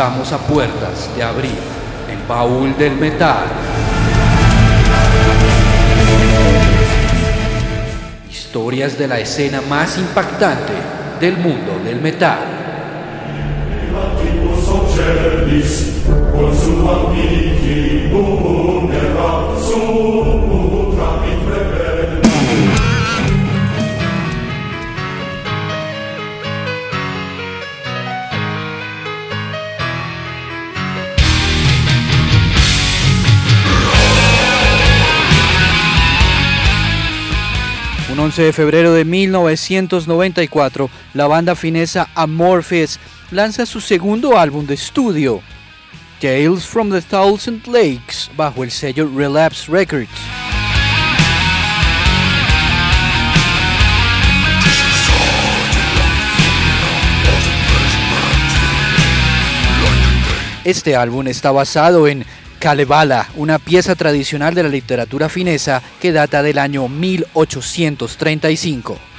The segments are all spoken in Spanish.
Estamos a puertas de abrir el baúl del metal. Historias de la escena más impactante del mundo del metal. Un 11 de febrero de 1994, la banda finesa Amorphis lanza su segundo álbum de estudio, Tales from the Thousand Lakes, bajo el sello Relapse Records. Este álbum está basado en Kalevala, una pieza tradicional de la literatura finesa que data del año 1835.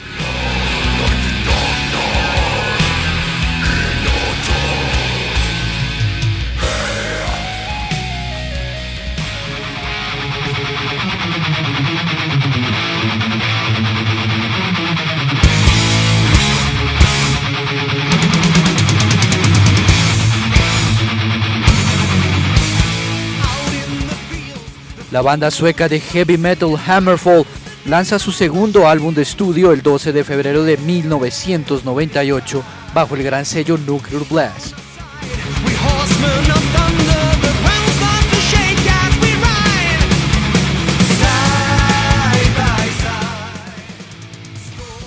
La banda sueca de heavy metal Hammerfall lanza su segundo álbum de estudio el 12 de febrero de 1998 bajo el gran sello Nuclear Blast.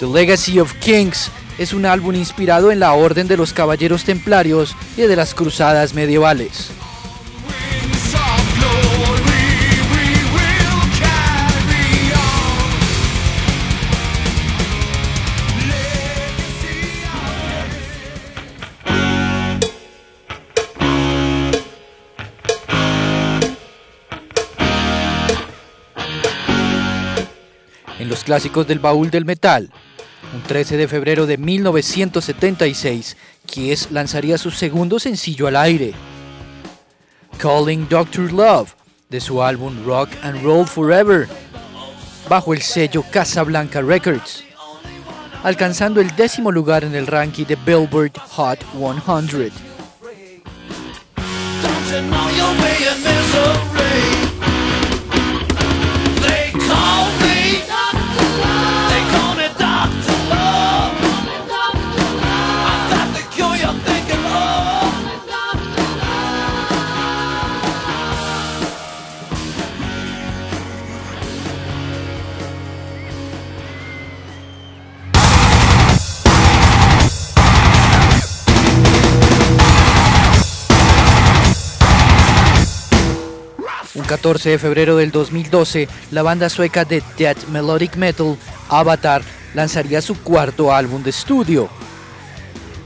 The Legacy of Kings es un álbum inspirado en la Orden de los Caballeros Templarios y de las Cruzadas medievales. En los clásicos del baúl del metal. Un 13 de febrero de 1976, Kiss lanzaría su segundo sencillo al aire, Calling Dr. Love, de su álbum Rock and Roll Forever, bajo el sello Casablanca Records, alcanzando el décimo lugar en el ranking de Billboard Hot 100. Un 14 de febrero del 2012, la banda sueca de Death Melodic Metal, Avatar, lanzaría su cuarto álbum de estudio,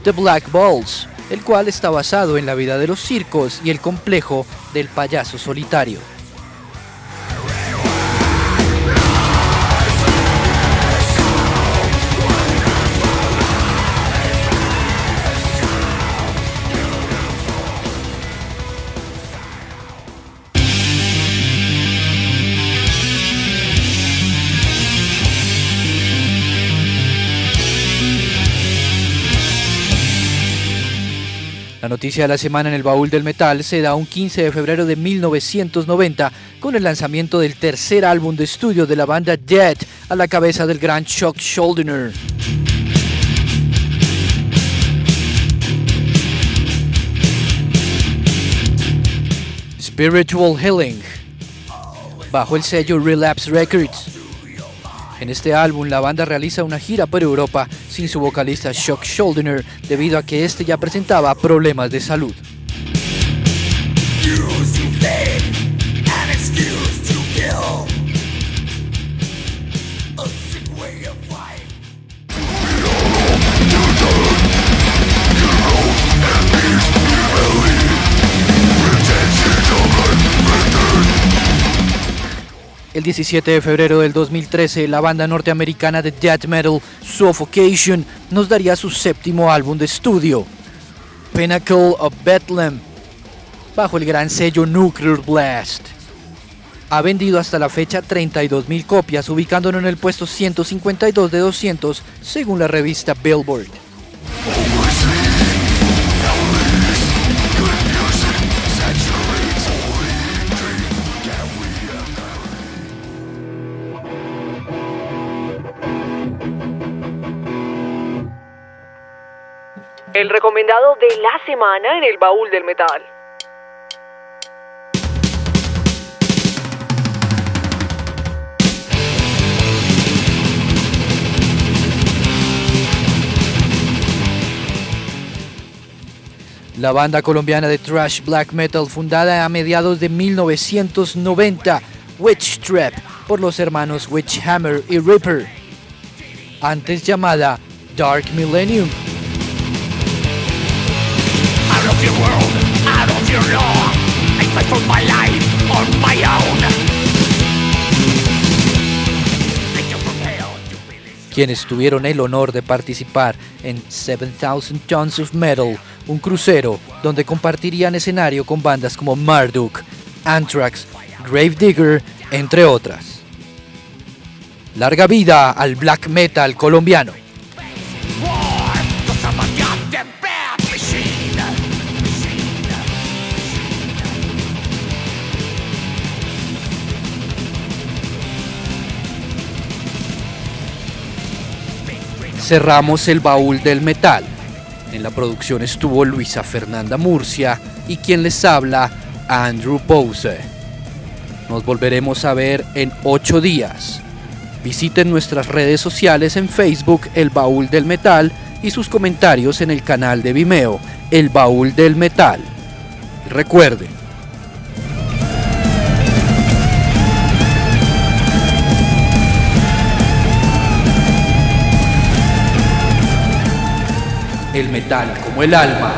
The Black Balls, el cual está basado en la vida de los circos y el complejo del payaso solitario. Noticia de la semana en el baúl del metal se da un 15 de febrero de 1990 con el lanzamiento del tercer álbum de estudio de la banda Dead a la cabeza del gran Chuck Schuldiner. Spiritual Healing, bajo el sello Relapse Records. En este álbum, la banda realiza una gira por Europa sin su vocalista Chuck Schuldiner debido a que este ya presentaba problemas de salud. El 17 de febrero del 2013, la banda norteamericana de death metal Suffocation nos daría su séptimo álbum de estudio, Pinnacle of Bethlehem, bajo el gran sello Nuclear Blast. Ha vendido hasta la fecha 32.000 copias, ubicándolo en el puesto 152 de 200 según la revista Billboard. El recomendado de la semana en el baúl del metal. La banda colombiana de thrash black metal fundada a mediados de 1990, Witch Trap, por los hermanos Witchhammer y Ripper, antes llamada Dark Millennium. Quienes tuvieron el honor de participar en 7000 Tons of Metal, un crucero donde compartirían escenario con bandas como Marduk, Anthrax, Gravedigger, entre otras. Larga vida al black metal colombiano. Cerramos el baúl del metal. En la producción estuvo Luisa Fernanda Murcia y quien les habla, Andrew Pose. Nos volveremos a ver en ocho días. Visiten nuestras redes sociales en Facebook El Baúl del Metal y sus comentarios en el canal de Vimeo El Baúl del Metal. Recuerden, el metal como el alma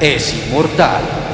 es inmortal.